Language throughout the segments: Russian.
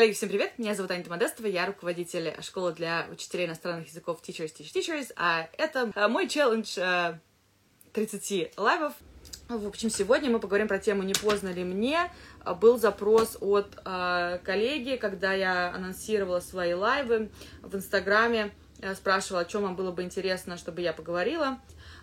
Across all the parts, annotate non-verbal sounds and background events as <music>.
Коллеги, всем привет! Меня зовут Аня Модестова, я руководитель школы для учителей иностранных языков Teachers Teach Teachers, а это э, мой челлендж 30 э, лайвов. В общем, сегодня мы поговорим про тему «Не поздно ли мне?». Был запрос от э, коллеги, когда я анонсировала свои лайвы в Инстаграме, спрашивала, о чем вам было бы интересно, чтобы я поговорила.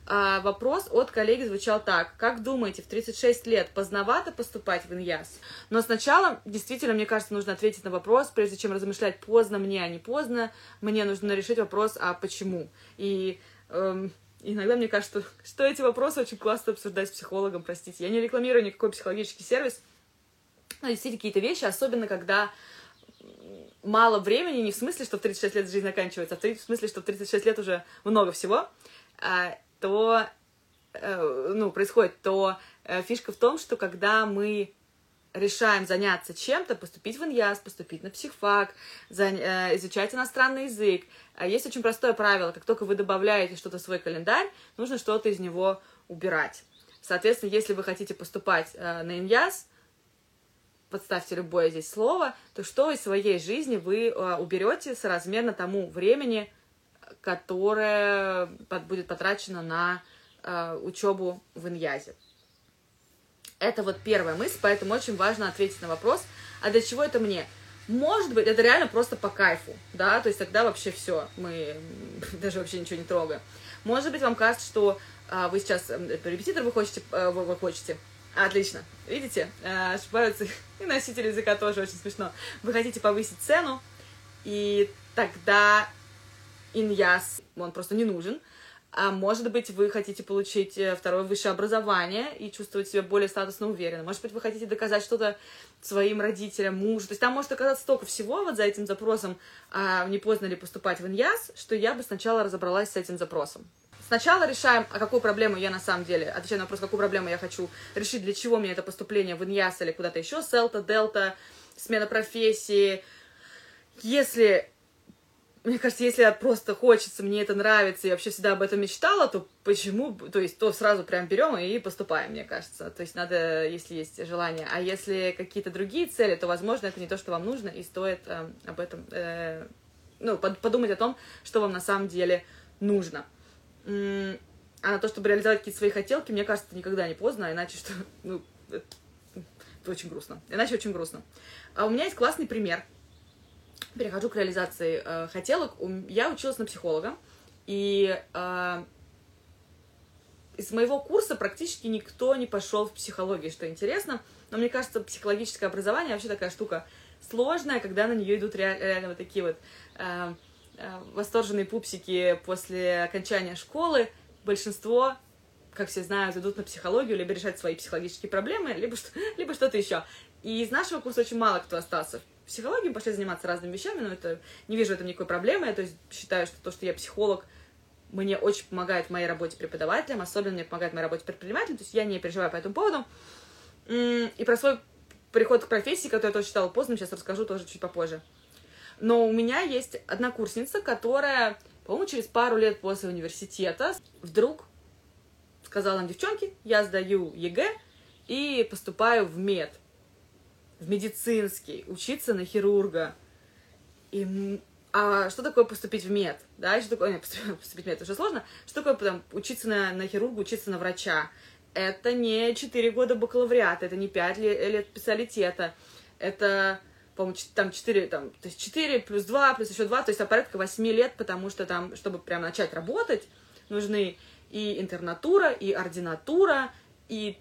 А, вопрос от коллеги звучал так. Как думаете, в 36 лет поздновато поступать в ИНЯС? Но сначала, действительно, мне кажется, нужно ответить на вопрос, прежде чем размышлять, поздно мне, а не поздно. Мне нужно решить вопрос, а почему? И эм, иногда мне кажется, что, <laughs> что эти вопросы очень классно обсуждать с психологом, простите. Я не рекламирую никакой психологический сервис. Но действительно какие-то вещи, особенно когда мало времени, не в смысле, что в 36 лет жизнь заканчивается, а в смысле, что в 36 лет уже много всего. А, то, э, ну, происходит, то э, фишка в том, что когда мы решаем заняться чем-то, поступить в ИНЯС, поступить на психфак, э, изучать иностранный язык, есть очень простое правило, как только вы добавляете что-то в свой календарь, нужно что-то из него убирать. Соответственно, если вы хотите поступать на ИНЯС, подставьте любое здесь слово, то что из своей жизни вы уберете соразмерно тому времени, которая будет потрачена на э, учебу в Иньязе. Это вот первая мысль, поэтому очень важно ответить на вопрос, а для чего это мне? Может быть, это реально просто по кайфу, да, то есть тогда вообще все, мы <laughs> даже вообще ничего не трогаем. Может быть, вам кажется, что а, вы сейчас э, репетитор вы хотите, а, вы, вы хотите. Отлично. Видите, а, ошибаются <laughs> и носители языка тоже очень смешно. Вы хотите повысить цену, и тогда иньяс, он просто не нужен. А может быть, вы хотите получить э, второе высшее образование и чувствовать себя более статусно уверенно. Может быть, вы хотите доказать что-то своим родителям, мужу. То есть там может оказаться столько всего вот за этим запросом, а не поздно ли поступать в иньяс, что я бы сначала разобралась с этим запросом. Сначала решаем, а какую проблему я на самом деле, отвечаю на вопрос, какую проблему я хочу решить, для чего мне это поступление в иньяс или куда-то еще, селта, дельта, смена профессии. Если мне кажется, если просто хочется, мне это нравится, и вообще всегда об этом мечтала, то почему, то есть, то сразу прям берем и поступаем, мне кажется. То есть надо, если есть желание. А если какие-то другие цели, то, возможно, это не то, что вам нужно, и стоит э, об этом, э, ну, под, подумать о том, что вам на самом деле нужно. А на то, чтобы реализовать какие-то свои хотелки, мне кажется, это никогда не поздно, а иначе что, <laughs> ну, это очень грустно. Иначе очень грустно. А у меня есть классный пример – перехожу к реализации э, хотелок. Я училась на психолога, и э, из моего курса практически никто не пошел в психологию, что интересно. Но мне кажется, психологическое образование вообще такая штука сложная, когда на нее идут реально, вот такие вот э, э, восторженные пупсики после окончания школы. Большинство, как все знают, идут на психологию, либо решать свои психологические проблемы, либо, <laughs> либо что-то еще. И из нашего курса очень мало кто остался психологией, пошли заниматься разными вещами, но это не вижу в этом никакой проблемы. Я то есть считаю, что то, что я психолог, мне очень помогает в моей работе преподавателем, особенно мне помогает в моей работе предпринимателем, то есть я не переживаю по этому поводу. И про свой приход к профессии, который я тоже считала поздно, сейчас расскажу тоже чуть попозже. Но у меня есть одна курсница, которая, по-моему, через пару лет после университета вдруг сказала нам, девчонки, я сдаю ЕГЭ и поступаю в мед в медицинский, учиться на хирурга. И, а что такое поступить в мед? Да, что такое, нет, поступить <laughs> в мед, уже сложно. Что такое там, учиться на, на хирурга, учиться на врача? Это не 4 года бакалавриата, это не 5 лет, лет специалитета. Это, по-моему, там 4, там, то есть 4 плюс 2, плюс еще 2, то есть порядка 8 лет, потому что там, чтобы прям начать работать, нужны и интернатура, и ординатура, и,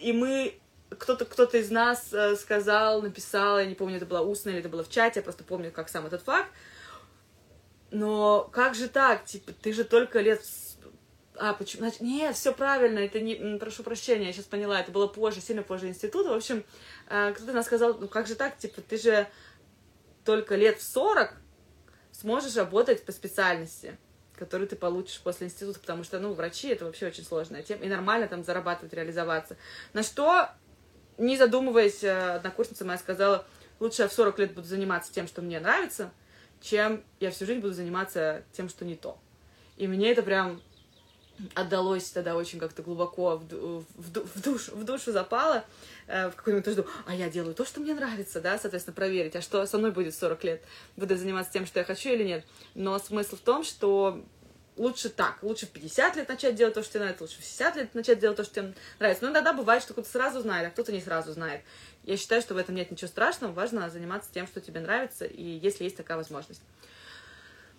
и мы кто-то кто из нас э, сказал, написал, я не помню, это было устно или это было в чате, я просто помню, как сам этот факт. Но как же так? Типа, ты же только лет... А, почему? Значит, нет, все правильно, это не... Прошу прощения, я сейчас поняла, это было позже, сильно позже института. В общем, э, кто-то нас сказал, ну как же так? Типа, ты же только лет в 40 сможешь работать по специальности которую ты получишь после института, потому что, ну, врачи это вообще очень сложная тема, и нормально там зарабатывать, реализоваться. На что не задумываясь, э, однокурсница моя сказала, лучше я в 40 лет буду заниматься тем, что мне нравится, чем я всю жизнь буду заниматься тем, что не то. И мне это прям отдалось тогда очень как-то глубоко в, в, в, душу, в душу запало, э, в какой момент жду, а я делаю то, что мне нравится, да, соответственно, проверить, а что со мной будет 40 лет, буду заниматься тем, что я хочу или нет. Но смысл в том, что лучше так, лучше в 50 лет начать делать то, что тебе нравится, лучше в 60 лет начать делать то, что тебе нравится. Но иногда бывает, что кто-то сразу знает, а кто-то не сразу знает. Я считаю, что в этом нет ничего страшного, важно заниматься тем, что тебе нравится, и если есть такая возможность.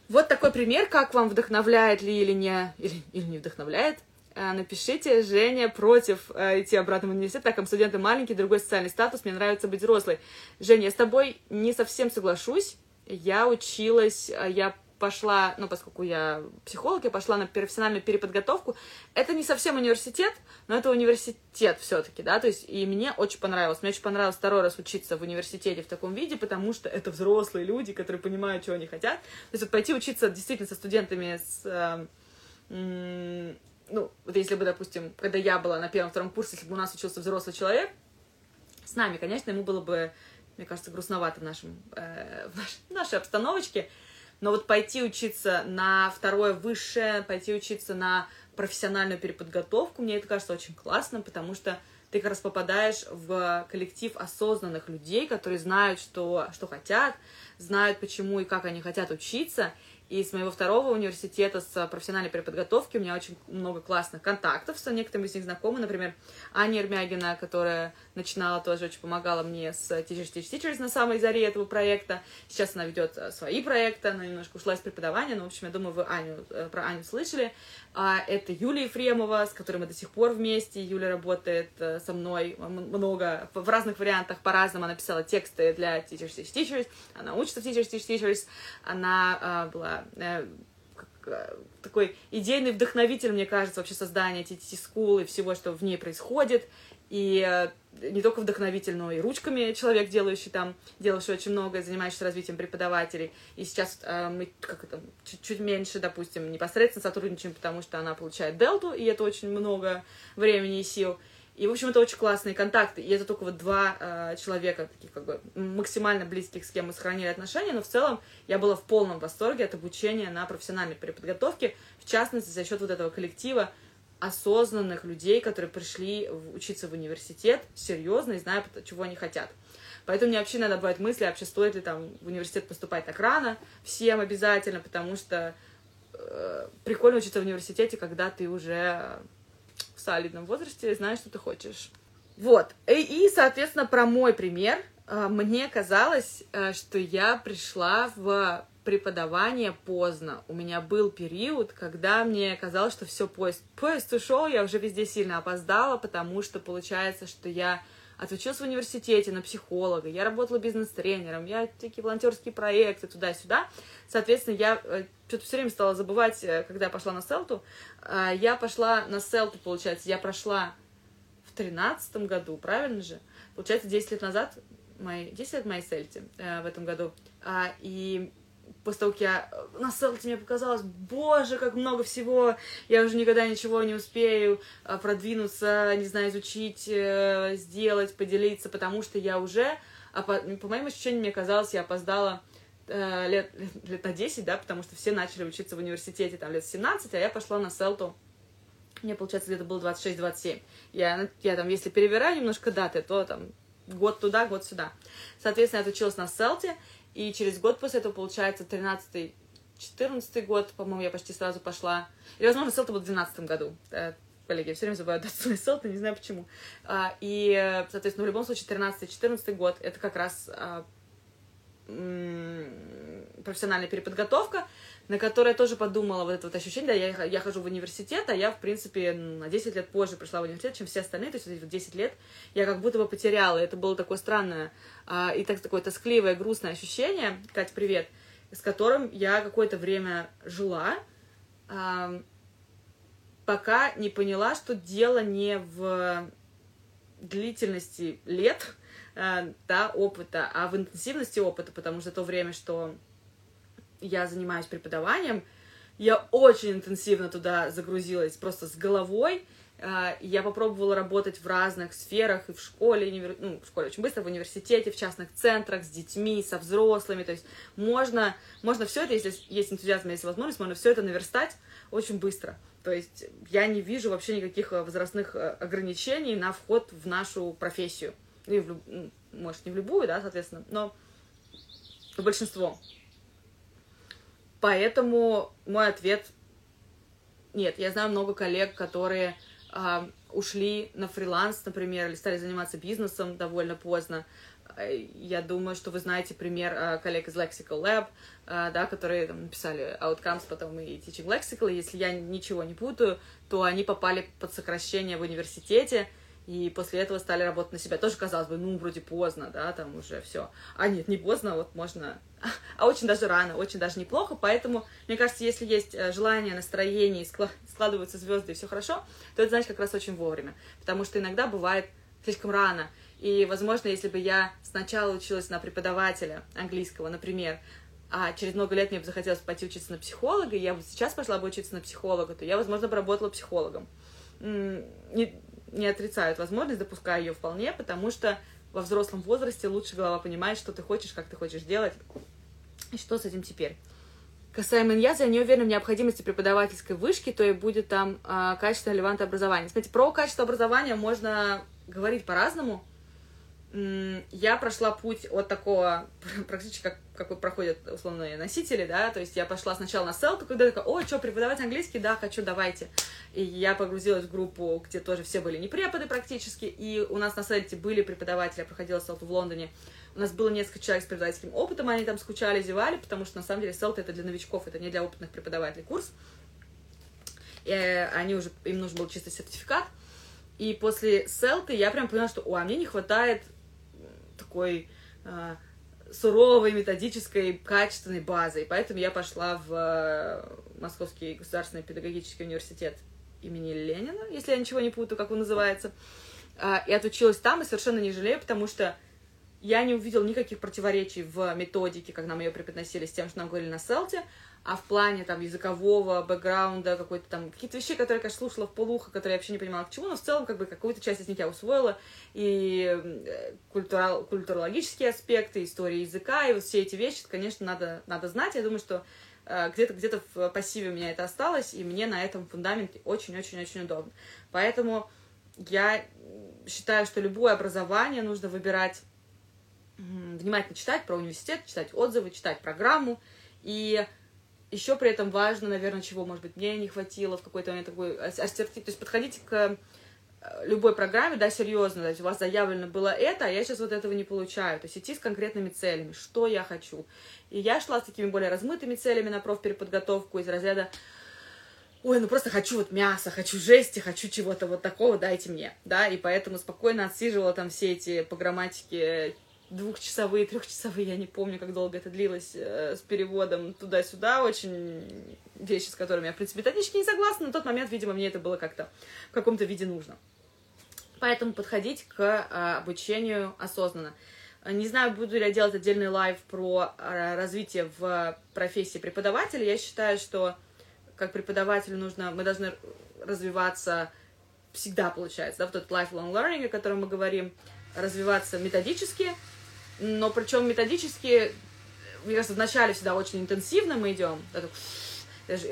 Вот такой пример, как вам вдохновляет ли или не, или, или не вдохновляет. Э, напишите, Женя против э, идти обратно в университет, так как студенты маленький, другой социальный статус, мне нравится быть взрослой. Женя, я с тобой не совсем соглашусь. Я училась, э, я пошла, ну, поскольку я психолог, я пошла на профессиональную переподготовку. Это не совсем университет, но это университет все-таки, да, то есть, и мне очень понравилось. Мне очень понравилось второй раз учиться в университете в таком виде, потому что это взрослые люди, которые понимают, чего они хотят. То есть, вот пойти учиться действительно со студентами с... Э, ну, вот если бы, допустим, когда я была на первом-втором курсе, если бы у нас учился взрослый человек, с нами, конечно, ему было бы, мне кажется, грустновато в, нашем, э, в нашей обстановочке, но вот пойти учиться на второе высшее, пойти учиться на профессиональную переподготовку, мне это кажется очень классно, потому что ты как раз попадаешь в коллектив осознанных людей, которые знают, что, что хотят, знают, почему и как они хотят учиться, и с моего второго университета с профессиональной переподготовки у меня очень много классных контактов с некоторыми из них знакомы. Например, Аня Ермягина, которая начинала тоже, очень помогала мне с Teachers Teach Teachers на самой заре этого проекта. Сейчас она ведет э, свои проекты, она немножко ушла из преподавания, но, в общем, я думаю, вы Аню, э, про Аню слышали. А это Юлия Ефремова, с которой мы до сих пор вместе. Юля работает э, со мной много, в разных вариантах, по-разному. Она писала тексты для Teachers Teach Teachers, она учится в Teachers Teach Teachers, она была Э, э, такой идейный вдохновитель, мне кажется, вообще создания TTT School и всего, что в ней происходит. И э, не только вдохновитель, но и ручками человек, делающий там, делавший очень много, занимающийся развитием преподавателей. И сейчас э, мы как это, чуть-чуть меньше, допустим, непосредственно сотрудничаем, потому что она получает дельту, и это очень много времени и сил. И, в общем, это очень классные контакты. И это только вот два э, человека, таких как бы максимально близких, с кем мы сохранили отношения. Но в целом я была в полном восторге от обучения на профессиональной переподготовке, в частности, за счет вот этого коллектива осознанных людей, которые пришли учиться в университет серьезно и зная, чего они хотят. Поэтому мне вообще иногда бывают мысли, вообще стоит ли там в университет поступать так рано, всем обязательно, потому что э, прикольно учиться в университете, когда ты уже солидном возрасте знаешь, что ты хочешь. Вот. И, соответственно, про мой пример. А, мне казалось, э, что я пришла в преподавание поздно. У меня был период, когда мне казалось, что все поезд, поезд ушел, я уже везде сильно опоздала, потому что получается, что я отучилась в университете на психолога, я работала бизнес-тренером, я такие волонтерские проекты туда-сюда. Соответственно, я э, что-то все время стала забывать, э, когда я пошла на селту. А, я пошла на селту, получается, я прошла в тринадцатом году, правильно же? Получается, 10 лет назад, мои, 10 лет моей селте э, в этом году. А, и после того, как я э, на селте мне показалось, боже, как много всего, я уже никогда ничего не успею э, продвинуться, не знаю, изучить, э, сделать, поделиться, потому что я уже, по моим ощущениям, мне казалось, я опоздала лет, лет на 10, да, потому что все начали учиться в университете там лет 17, а я пошла на селту мне, получается, где-то было 26-27. Я, я там, если перевираю немножко даты, то там год туда, год сюда. Соответственно, я отучилась на селте, и через год после этого, получается, 13 14 год, по-моему, я почти сразу пошла. Или, возможно, селта был в 12 году. Да, коллеги, я все время забываю дату своей селты, не знаю почему. А, и, соответственно, в любом случае, 13-14 год — это как раз а, профессиональная переподготовка, на которой я тоже подумала вот это вот ощущение, да, я, я хожу в университет, а я, в принципе, на 10 лет позже пришла в университет, чем все остальные, то есть вот 10 лет я как будто бы потеряла, это было такое странное а, и так, такое тоскливое, грустное ощущение, Катя, привет, с которым я какое-то время жила, а, пока не поняла, что дело не в длительности лет, а, да, опыта, а в интенсивности опыта, потому что то время, что я занимаюсь преподаванием, я очень интенсивно туда загрузилась, просто с головой. А, я попробовала работать в разных сферах, и в школе, ну, в школе очень быстро, в университете, в частных центрах, с детьми, со взрослыми. То есть можно, можно все это, если есть энтузиазм, если возможность, можно все это наверстать очень быстро. То есть я не вижу вообще никаких возрастных ограничений на вход в нашу профессию. И в, может, не в любую, да, соответственно, но большинство. Поэтому мой ответ нет. Я знаю много коллег, которые э, ушли на фриланс, например, или стали заниматься бизнесом довольно поздно. Я думаю, что вы знаете пример э, коллег из Lexical Lab, э, да, которые там, написали Outcomes, потом и Teaching Lexical. Если я ничего не путаю, то они попали под сокращение в университете, и после этого стали работать на себя. Тоже казалось бы, ну, вроде поздно, да, там уже все. А нет, не поздно, вот можно... <laughs> А очень даже рано, очень даже неплохо, поэтому, мне кажется, если есть э, желание, настроение, складываются звезды и все хорошо, то это, значит, как раз очень вовремя. Потому что иногда бывает слишком рано. И, возможно, если бы я сначала училась на преподавателя английского, например, а через много лет мне бы захотелось пойти учиться на психолога, и я бы сейчас пошла бы учиться на психолога, то я, возможно, бы работала психологом. Не отрицают возможность, допускаю ее вполне, потому что во взрослом возрасте лучше голова понимает, что ты хочешь, как ты хочешь делать, и что с этим теперь. Касаемо Иньяза, я не уверена в необходимости преподавательской вышки, то и будет там э, качество релевантное образование. Смотрите, про качество образования можно говорить по-разному, я прошла путь от такого, <laughs> практически как, какой проходят условные носители, да, то есть я пошла сначала на селту, когда такая, о, что, преподавать английский? Да, хочу, давайте. И я погрузилась в группу, где тоже все были не преподы практически, и у нас на селте были преподаватели, я проходила селту в Лондоне, у нас было несколько человек с преподавательским опытом, они там скучали, зевали, потому что на самом деле селт это для новичков, это не для опытных преподавателей курс. И они уже, им нужен был чисто сертификат. И после селты я прям поняла, что, о, а мне не хватает такой э, суровой, методической, качественной базой. Поэтому я пошла в э, Московский государственный педагогический университет имени Ленина, если я ничего не путаю, как он называется. Э, и отучилась там, и совершенно не жалею, потому что я не увидела никаких противоречий в методике, как нам ее преподносили с тем, что нам говорили на селте а в плане там языкового бэкграунда, какой-то там, какие-то вещи, которые я, конечно, слушала в полухо, которые я вообще не понимала к чему, но в целом, как бы, какую-то часть из них я усвоила, и культурал, культурологические аспекты, история языка, и вот все эти вещи, конечно, надо, надо знать, я думаю, что э, где-то где-то в пассиве у меня это осталось, и мне на этом фундаменте очень-очень-очень удобно. Поэтому я считаю, что любое образование нужно выбирать внимательно читать про университет, читать отзывы, читать программу, и еще при этом важно, наверное, чего, может быть, мне не хватило в какой-то момент такой ассертив. То есть подходите к э, любой программе, да, серьезно, то есть у вас заявлено было это, а я сейчас вот этого не получаю. То есть идти с конкретными целями, что я хочу. И я шла с такими более размытыми целями на профпереподготовку из разряда ой, ну просто хочу вот мяса, хочу жести, хочу чего-то вот такого, дайте мне, да, и поэтому спокойно отсиживала там все эти по грамматике двухчасовые, трехчасовые, я не помню, как долго это длилось, э, с переводом туда-сюда, очень вещи, с которыми я, в принципе, методически не согласна, на тот момент, видимо, мне это было как-то в каком-то виде нужно. Поэтому подходить к э, обучению осознанно. Не знаю, буду ли я делать отдельный лайв про э, развитие в профессии преподавателя. Я считаю, что как преподавателю нужно, мы должны развиваться всегда, получается, да, вот этот lifelong learning, о котором мы говорим, развиваться методически, но причем методически, мне кажется, вначале всегда очень интенсивно мы идем, даже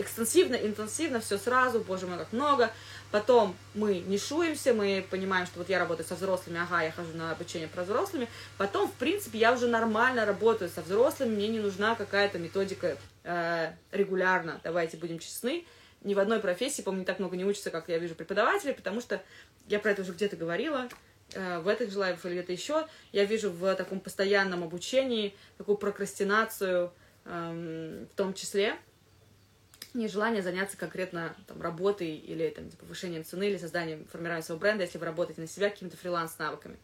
экстенсивно, интенсивно, все сразу, боже мой, как много. Потом мы нишуемся, мы понимаем, что вот я работаю со взрослыми, ага, я хожу на обучение про взрослыми. Потом, в принципе, я уже нормально работаю со взрослыми, мне не нужна какая-то методика э, регулярно, давайте будем честны. Ни в одной профессии, не так много не учатся, как я вижу преподаватели, потому что я про это уже где-то говорила, в этих же лайвах или где-то еще, я вижу в таком постоянном обучении такую прокрастинацию эм, в том числе, нежелание заняться конкретно там, работой или там, типа, повышением цены или созданием, формированием своего бренда, если вы работаете на себя какими-то фриланс-навыками.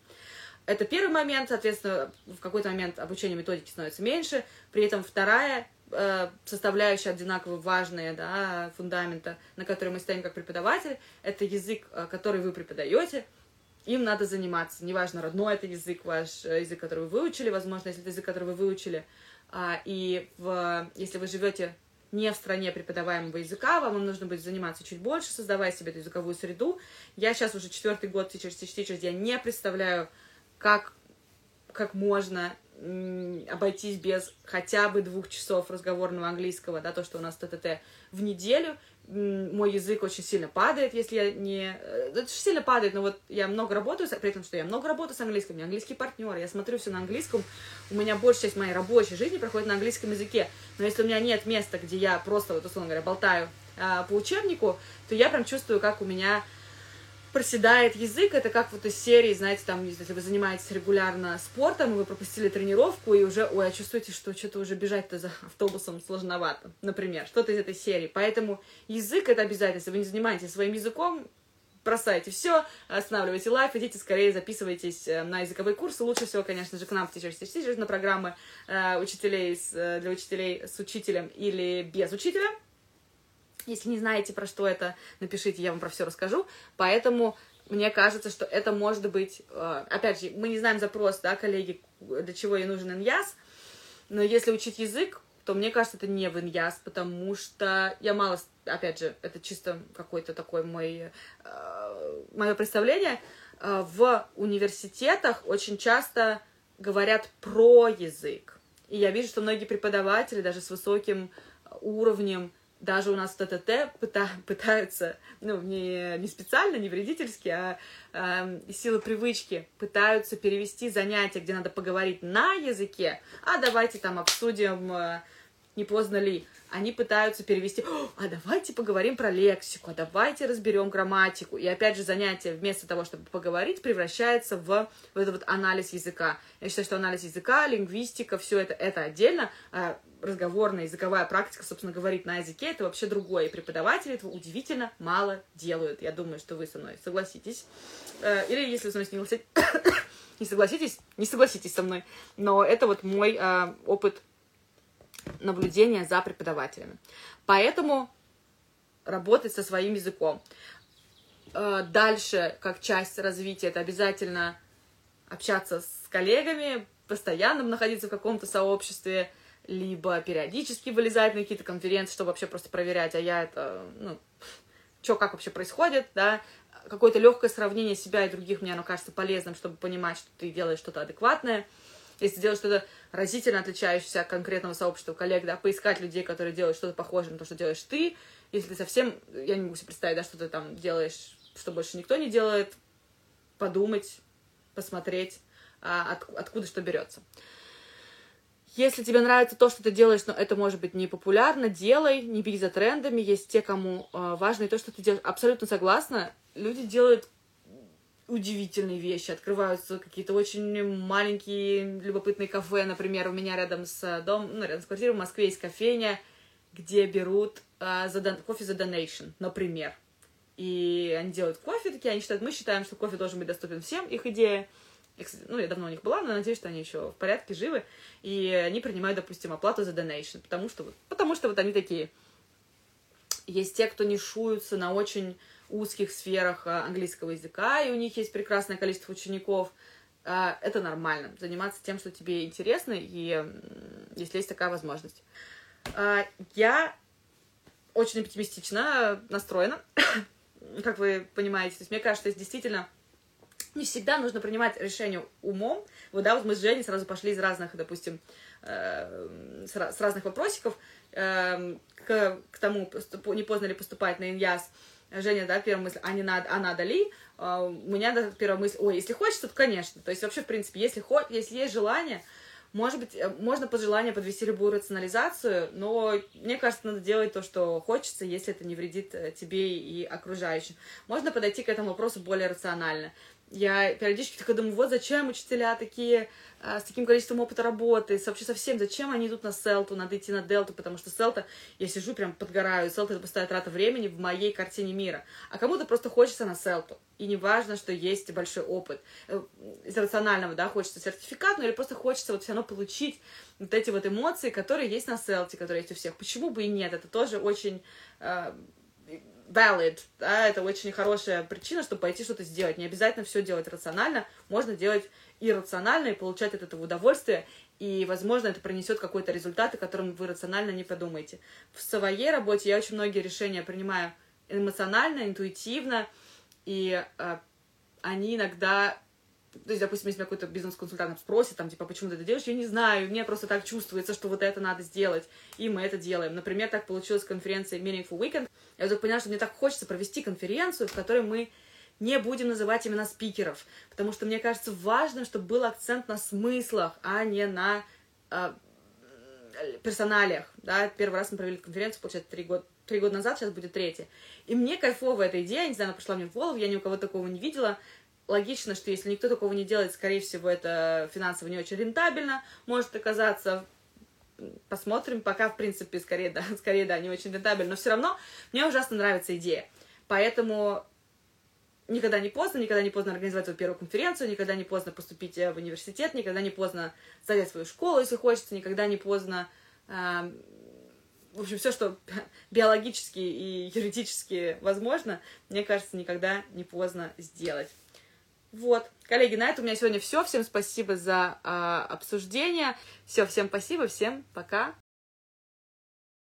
Это первый момент, соответственно, в какой-то момент обучение методики становится меньше, при этом вторая э, составляющая одинаково важная, да, фундамента, на которой мы стоим как преподаватель, это язык, э, который вы преподаете, им надо заниматься. Неважно, родной это язык ваш, э, язык, который вы выучили, возможно, если это язык, который вы выучили, а, и в, если вы живете не в стране преподаваемого языка, вам нужно будет заниматься чуть больше, создавая себе эту языковую среду. Я сейчас уже четвертый год Teachers Teach Teachers, я не представляю, как, как можно обойтись без хотя бы двух часов разговорного английского, да, то, что у нас ТТТ в неделю, мой язык очень сильно падает, если я не... э, Это сильно падает, но вот я много работаю, при этом, что я много работаю с английским, у меня английский партнер, я смотрю все на английском, у меня большая часть моей рабочей жизни проходит на английском языке, но если у меня нет места, где я просто, вот, условно говоря, болтаю а, по учебнику, то я прям чувствую, как у меня проседает язык, это как вот из серии, знаете, там, если вы занимаетесь регулярно спортом, и вы пропустили тренировку, и уже, ой, а чувствуете, что что-то уже бежать-то за автобусом сложновато, например, что-то из этой серии. Поэтому язык это обязательно, если вы не занимаетесь своим языком, бросайте все, останавливайте лайф, идите скорее, записывайтесь э, на языковые курсы. Лучше всего, конечно же, к нам в Teachers Teach Teachers на программы э, учителей с, э, для учителей с учителем или без учителя. Если не знаете, про что это, напишите, я вам про все расскажу. Поэтому мне кажется, что это может быть... э, Опять же, мы не знаем запрос, да, коллеги, для чего ей нужен иньяс, но если учить язык, то мне кажется, это не в иньяс, потому что я мало... Опять же, это чисто какой-то такой мой... мое представление. Э, В университетах очень часто говорят про язык. И я вижу, что многие преподаватели, даже с высоким уровнем, даже у нас ТТТ пыта- пытаются, ну, не, не специально, не вредительски, а из силы привычки пытаются перевести занятия, где надо поговорить на языке, а давайте там обсудим, э, не поздно ли. Они пытаются перевести, «О, а давайте поговорим про лексику, а давайте разберем грамматику. И опять же занятие вместо того, чтобы поговорить, превращается в, в этот вот анализ языка. Я считаю, что анализ языка, лингвистика, все это, это отдельно, а разговорная языковая практика, собственно, говорить на языке, это вообще другое. И преподаватели этого удивительно мало делают. Я думаю, что вы со мной согласитесь. Э, Или если вы со мной <coughs> не согласитесь, не согласитесь, со мной. Но это вот мой э, опыт наблюдения за преподавателями. Поэтому работать со своим языком. Э, Дальше, как часть развития, это обязательно общаться с коллегами, постоянно находиться в каком-то сообществе, либо периодически вылезать на какие-то конференции, чтобы вообще просто проверять, а я это, ну, что, как вообще происходит, да, какое-то легкое сравнение себя и других мне оно кажется полезным, чтобы понимать, что ты делаешь что-то адекватное. Если делаешь что-то разительно отличающееся от конкретного сообщества коллег, да, поискать людей, которые делают что-то похожее на то, что делаешь ты. Если ты совсем, я не могу себе представить, да, что ты там делаешь, что больше никто не делает, подумать, посмотреть, а, от- откуда что берется. Если тебе нравится то, что ты делаешь, но это может быть не популярно, делай, не беги за трендами. Есть те, кому э, важно и то, что ты делаешь. Абсолютно согласна. Люди делают удивительные вещи. Открываются какие-то очень маленькие любопытные кафе. Например, у меня рядом с домом, ну, рядом с квартирой в Москве есть кофейня, где берут э, за кофе за донейшн, например. И они делают кофе такие, они считают, мы считаем, что кофе должен быть доступен всем, их идея. Я, кстати, ну, я давно у них была, но надеюсь, что они еще в порядке, живы. И они принимают, допустим, оплату за donation, потому что, вот- потому что вот они такие. Есть те, кто нишуются на очень узких сферах а, английского языка, и у них есть прекрасное количество учеников. А, Это нормально, заниматься тем, что тебе интересно, и если есть такая возможность. А, Я очень оптимистично настроена, <coughs> как вы понимаете. То есть мне кажется, что действительно не всегда нужно принимать решение умом. Вот, да, вот мы с Женей сразу пошли из разных, допустим, э, с, ра- с разных вопросиков э, к, тому, не поздно ли поступать на иньяс. Женя, да, первая мысль, а не надо, а надо ли? А у меня да, первая мысль, ой, если хочется, то конечно. То есть вообще, в принципе, если, хо- если есть желание, может быть, э, можно под желание подвести любую рационализацию, но мне кажется, надо делать то, что хочется, если это не вредит э, тебе и окружающим. Можно подойти к этому вопросу более рационально. Я периодически такая думаю, вот зачем учителя такие, а, с таким количеством опыта работы, вообще совсем, зачем они идут на селту, надо идти на делту, потому что селта, я сижу прям подгораю, селта это пустая трата времени в моей картине мира. А кому-то просто хочется на селту, и не важно, что есть большой опыт. Э, Из рационального, да, хочется сертификат, ну или просто хочется вот все равно получить вот эти вот эмоции, которые есть на селте, которые есть у всех. Почему бы и нет? Это тоже очень э, valid, да, это очень хорошая причина, чтобы пойти что-то сделать. Не обязательно все делать рационально, можно делать иррационально и получать от этого удовольствие, и, возможно, это принесет какой-то результат, о котором вы рационально не подумаете. В своей работе я очень многие решения принимаю эмоционально, интуитивно, и э, они иногда то есть, допустим, если меня какой-то бизнес-консультант спросит, там, типа, почему ты это делаешь, я не знаю, мне просто так чувствуется, что вот это надо сделать, и мы это делаем. Например, так получилось конференция Meaningful Weekend. Я вдруг поняла, что мне так хочется провести конференцию, в которой мы не будем называть имена спикеров, потому что мне кажется важным, чтобы был акцент на смыслах, а не на э, персоналиях. Да? Первый раз мы провели конференцию, получается, три года, три года назад, сейчас будет третья. И мне кайфовая эта идея, не знаю, она пришла мне в голову, я ни у кого такого не видела. Логично, что если никто такого не делает, скорее всего, это финансово не очень рентабельно может оказаться. Посмотрим, пока, в принципе, скорее, да, <laughs> скорее, да, не очень рентабельно, но все равно мне ужасно нравится идея. Поэтому никогда не поздно, никогда не поздно организовать свою первую конференцию, никогда не поздно поступить э, в университет, никогда не поздно занять свою школу, если хочется, никогда не поздно э, в общем, все, что <laughs> биологически и юридически возможно, мне кажется, никогда не поздно сделать. Вот, коллеги, на этом у меня сегодня все. Всем спасибо за э, обсуждение. Все, всем спасибо, всем пока.